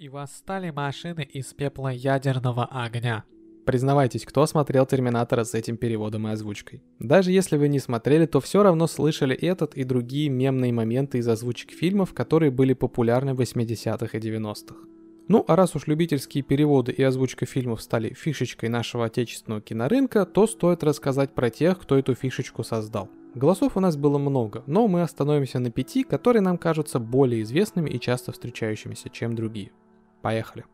И восстали машины из пепла ядерного огня. Признавайтесь, кто смотрел «Терминатора» с этим переводом и озвучкой. Даже если вы не смотрели, то все равно слышали этот и другие мемные моменты из озвучек фильмов, которые были популярны в 80-х и 90-х. Ну, а раз уж любительские переводы и озвучка фильмов стали фишечкой нашего отечественного кинорынка, то стоит рассказать про тех, кто эту фишечку создал. Голосов у нас было много, но мы остановимся на пяти, которые нам кажутся более известными и часто встречающимися, чем другие. Поехали.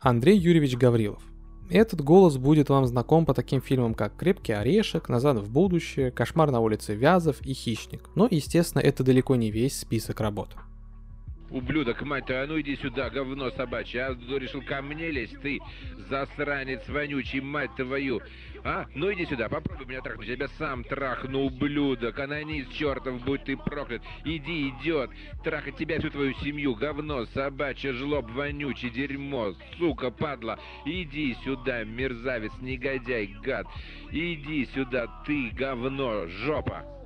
Андрей Юрьевич Гаврилов. Этот голос будет вам знаком по таким фильмам, как «Крепкий орешек», «Назад в будущее», «Кошмар на улице Вязов» и «Хищник». Но, естественно, это далеко не весь список работ. Ублюдок, мать твою, а ну иди сюда, говно собачье. А решил ко мне лезть, ты, засранец вонючий, мать твою. А? Ну иди сюда, попробуй меня трахнуть. Я тебя сам трахну, ублюдок. Анонист чертов, будь ты проклят. Иди, идет. Трахать тебя всю твою семью. Говно, собачье, жлоб, вонючий, дерьмо. Сука, падла. Иди сюда, мерзавец, негодяй, гад. Иди сюда, ты, говно, жопа.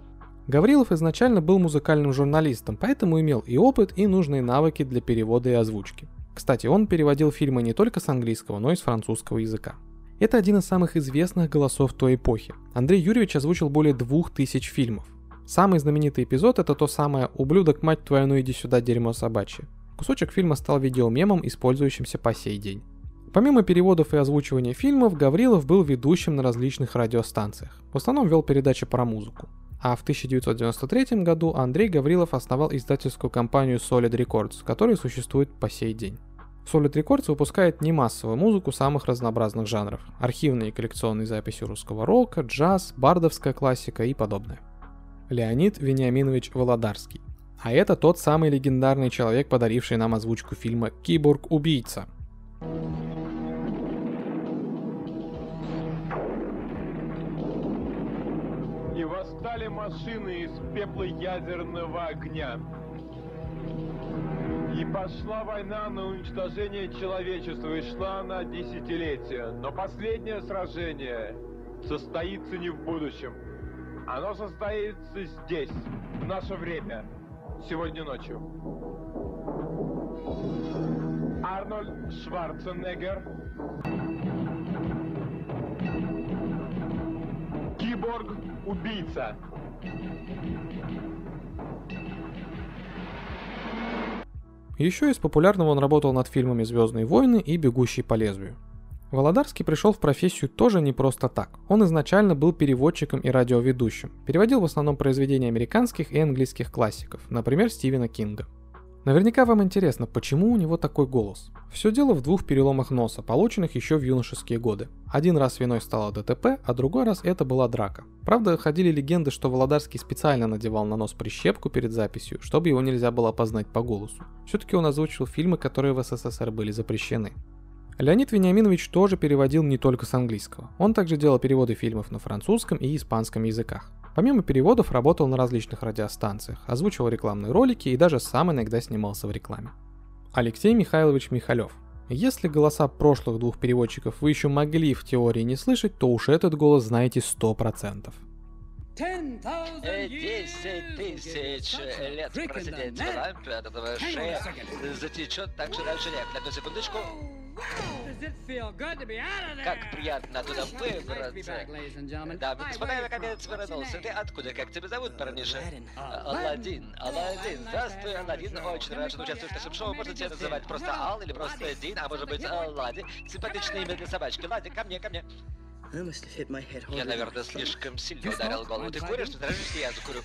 Гаврилов изначально был музыкальным журналистом, поэтому имел и опыт, и нужные навыки для перевода и озвучки. Кстати, он переводил фильмы не только с английского, но и с французского языка. Это один из самых известных голосов той эпохи. Андрей Юрьевич озвучил более двух тысяч фильмов. Самый знаменитый эпизод это то самое «Ублюдок, мать твою, ну иди сюда, дерьмо собачье». Кусочек фильма стал видеомемом, использующимся по сей день. Помимо переводов и озвучивания фильмов, Гаврилов был ведущим на различных радиостанциях. В основном вел передачи про музыку. А в 1993 году Андрей Гаврилов основал издательскую компанию Solid Records, которая существует по сей день. Solid Records выпускает не массовую музыку самых разнообразных жанров. Архивные и коллекционные записи русского рока, джаз, бардовская классика и подобное. Леонид Вениаминович Володарский. А это тот самый легендарный человек, подаривший нам озвучку фильма «Киборг-убийца». Восстали машины из пепла ядерного огня. И пошла война на уничтожение человечества, и шла она десятилетия. Но последнее сражение состоится не в будущем. Оно состоится здесь, в наше время, сегодня ночью. Арнольд Шварценеггер Киборг-убийца. Еще из популярного он работал над фильмами «Звездные войны» и «Бегущий по лезвию». Володарский пришел в профессию тоже не просто так. Он изначально был переводчиком и радиоведущим. Переводил в основном произведения американских и английских классиков, например, Стивена Кинга. Наверняка вам интересно, почему у него такой голос. Все дело в двух переломах носа, полученных еще в юношеские годы. Один раз виной стало ДТП, а другой раз это была драка. Правда, ходили легенды, что Володарский специально надевал на нос прищепку перед записью, чтобы его нельзя было опознать по голосу. Все-таки он озвучил фильмы, которые в СССР были запрещены. Леонид Вениаминович тоже переводил не только с английского. Он также делал переводы фильмов на французском и испанском языках. Помимо переводов работал на различных радиостанциях, озвучивал рекламные ролики и даже сам иногда снимался в рекламе. Алексей Михайлович Михалев. Если голоса прошлых двух переводчиков вы еще могли в теории не слышать, то уж этот голос знаете 100%. Десять тысяч лет просидеть в лампе, от этого шея затечет так же дальше нет. Одну секундочку. Как приятно оттуда выбраться. Да, господа, я наконец вернулся. Ты откуда? Как тебя зовут, парниша? Аладдин. Аладдин. Здравствуй, Аладдин. Очень рад, что участвуешь в нашем шоу. Можно тебя называть просто Ал или просто Дин, а может быть Лади. Симпатичное имя для собачки. Лади, ко мне, ко мне. Я, наверное, слишком сильно ударил голову. Ты куришь? Ты подожди, я закурю.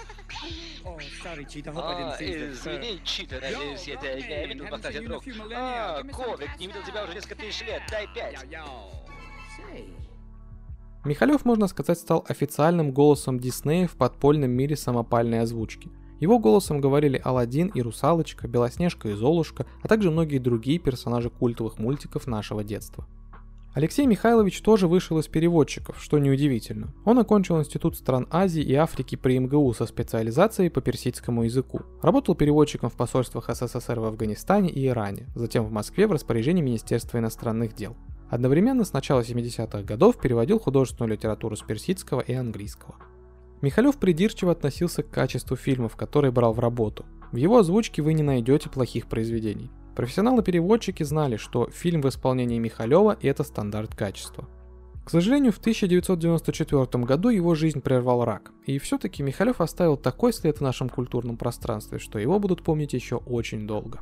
А, извини, читер, надеюсь, я тебя не видел в остатке друг. А, Ковик, не видел тебя уже несколько тысяч лет, дай пять. Михалев, можно сказать, стал официальным голосом Диснея в подпольном мире самопальной озвучки. Его голосом говорили Алладин и Русалочка, Белоснежка и Золушка, а также многие другие персонажи культовых мультиков нашего детства. Алексей Михайлович тоже вышел из переводчиков, что неудивительно. Он окончил Институт стран Азии и Африки при МГУ со специализацией по персидскому языку. Работал переводчиком в посольствах СССР в Афганистане и Иране, затем в Москве в распоряжении Министерства иностранных дел. Одновременно с начала 70-х годов переводил художественную литературу с персидского и английского. Михалев придирчиво относился к качеству фильмов, которые брал в работу. В его озвучке вы не найдете плохих произведений. Профессионалы-переводчики знали, что фильм в исполнении Михалева – это стандарт качества. К сожалению, в 1994 году его жизнь прервал рак, и все-таки Михалев оставил такой след в нашем культурном пространстве, что его будут помнить еще очень долго.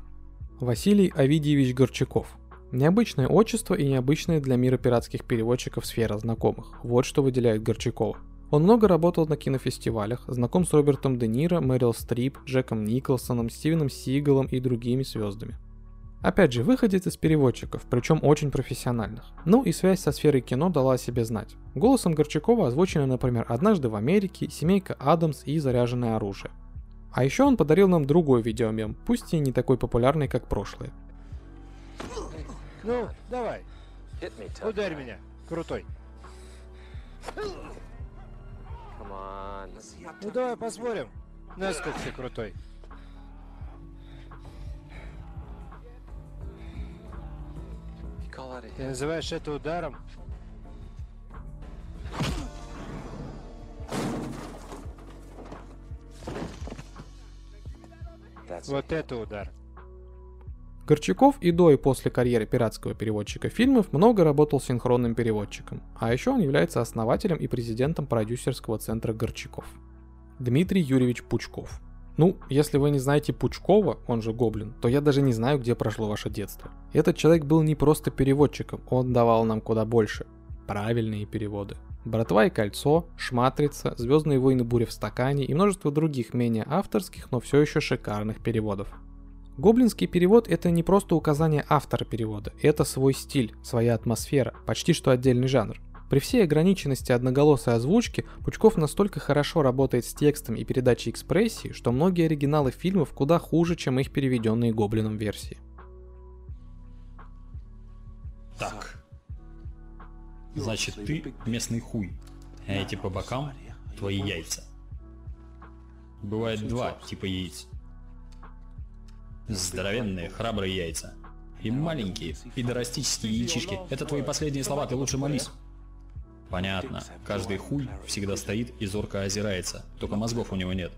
Василий Овидьевич Горчаков. Необычное отчество и необычная для мира пиратских переводчиков сфера знакомых. Вот что выделяет Горчакова. Он много работал на кинофестивалях, знаком с Робертом Де Ниро, Мэрил Стрип, Джеком Николсоном, Стивеном Сигалом и другими звездами. Опять же, выходит из переводчиков, причем очень профессиональных. Ну и связь со сферой кино дала о себе знать. Голосом Горчакова озвучено, например, «Однажды в Америке», «Семейка Адамс» и «Заряженное оружие». А еще он подарил нам другой видеомем, пусть и не такой популярный, как прошлые. Ну, давай. Ударь меня, крутой. Ну давай посмотрим, насколько ты крутой. Ты называешь это ударом? Вот это удар. Горчаков и до и после карьеры пиратского переводчика фильмов много работал синхронным переводчиком, а еще он является основателем и президентом продюсерского центра Горчаков. Дмитрий Юрьевич Пучков. Ну, если вы не знаете Пучкова, он же Гоблин, то я даже не знаю, где прошло ваше детство. Этот человек был не просто переводчиком, он давал нам куда больше. Правильные переводы. «Братва и кольцо», «Шматрица», «Звездные войны. Буря в стакане» и множество других менее авторских, но все еще шикарных переводов. Гоблинский перевод – это не просто указание автора перевода, это свой стиль, своя атмосфера, почти что отдельный жанр. При всей ограниченности одноголосой озвучки Пучков настолько хорошо работает с текстом и передачей экспрессии, что многие оригиналы фильмов куда хуже, чем их переведенные Гоблином версии. Так. Значит, ты местный хуй, а эти по бокам – твои яйца. Бывает два типа яиц. Здоровенные, храбрые яйца. И маленькие, пидорастические яичишки. Это твои последние слова, ты лучше молись. Понятно. Каждый хуй всегда стоит и зорко озирается, только мозгов у него нет.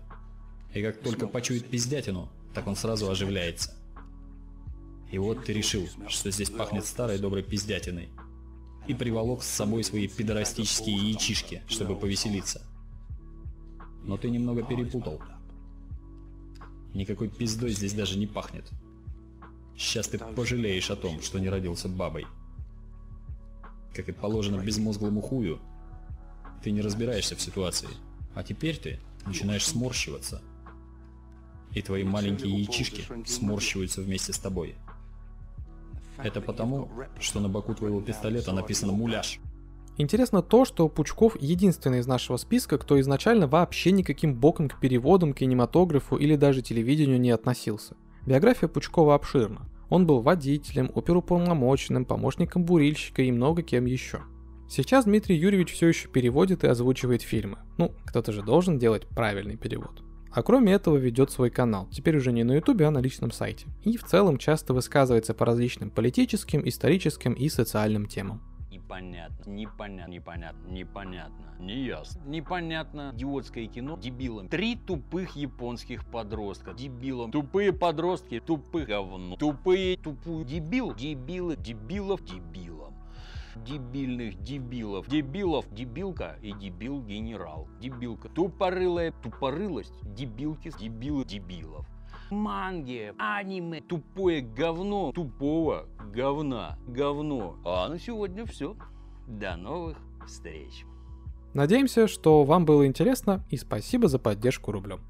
И как только почует пиздятину, так он сразу оживляется. И вот ты решил, что здесь пахнет старой доброй пиздятиной. И приволок с собой свои пидорастические яичишки, чтобы повеселиться. Но ты немного перепутал. Никакой пиздой здесь даже не пахнет. Сейчас ты пожалеешь о том, что не родился бабой как и положено безмозглому хую, ты не разбираешься в ситуации. А теперь ты начинаешь сморщиваться. И твои маленькие яичишки сморщиваются вместе с тобой. Это потому, что на боку твоего пистолета написано «муляж». Интересно то, что Пучков единственный из нашего списка, кто изначально вообще никаким боком к переводам, кинематографу или даже телевидению не относился. Биография Пучкова обширна. Он был водителем, оперуполномоченным, помощником бурильщика и много кем еще. Сейчас Дмитрий Юрьевич все еще переводит и озвучивает фильмы. Ну, кто-то же должен делать правильный перевод. А кроме этого ведет свой канал, теперь уже не на ютубе, а на личном сайте. И в целом часто высказывается по различным политическим, историческим и социальным темам непонятно, непонятно, непонятно, непонятно, неясно. Непонятно идиотское кино дебилом. Три тупых японских подростка дебилом. Тупые подростки, тупых говно. Тупые, тупую, дебил, дебилы, дебилов, дебилом дебильных дебилов. Дебилов, дебилка и дебил-генерал. Дебилка. Тупорылая тупорылость. Дебилки, дебилы, дебилов манги, аниме, тупое говно, тупого говна, говно. А на сегодня все. До новых встреч. Надеемся, что вам было интересно и спасибо за поддержку рублем.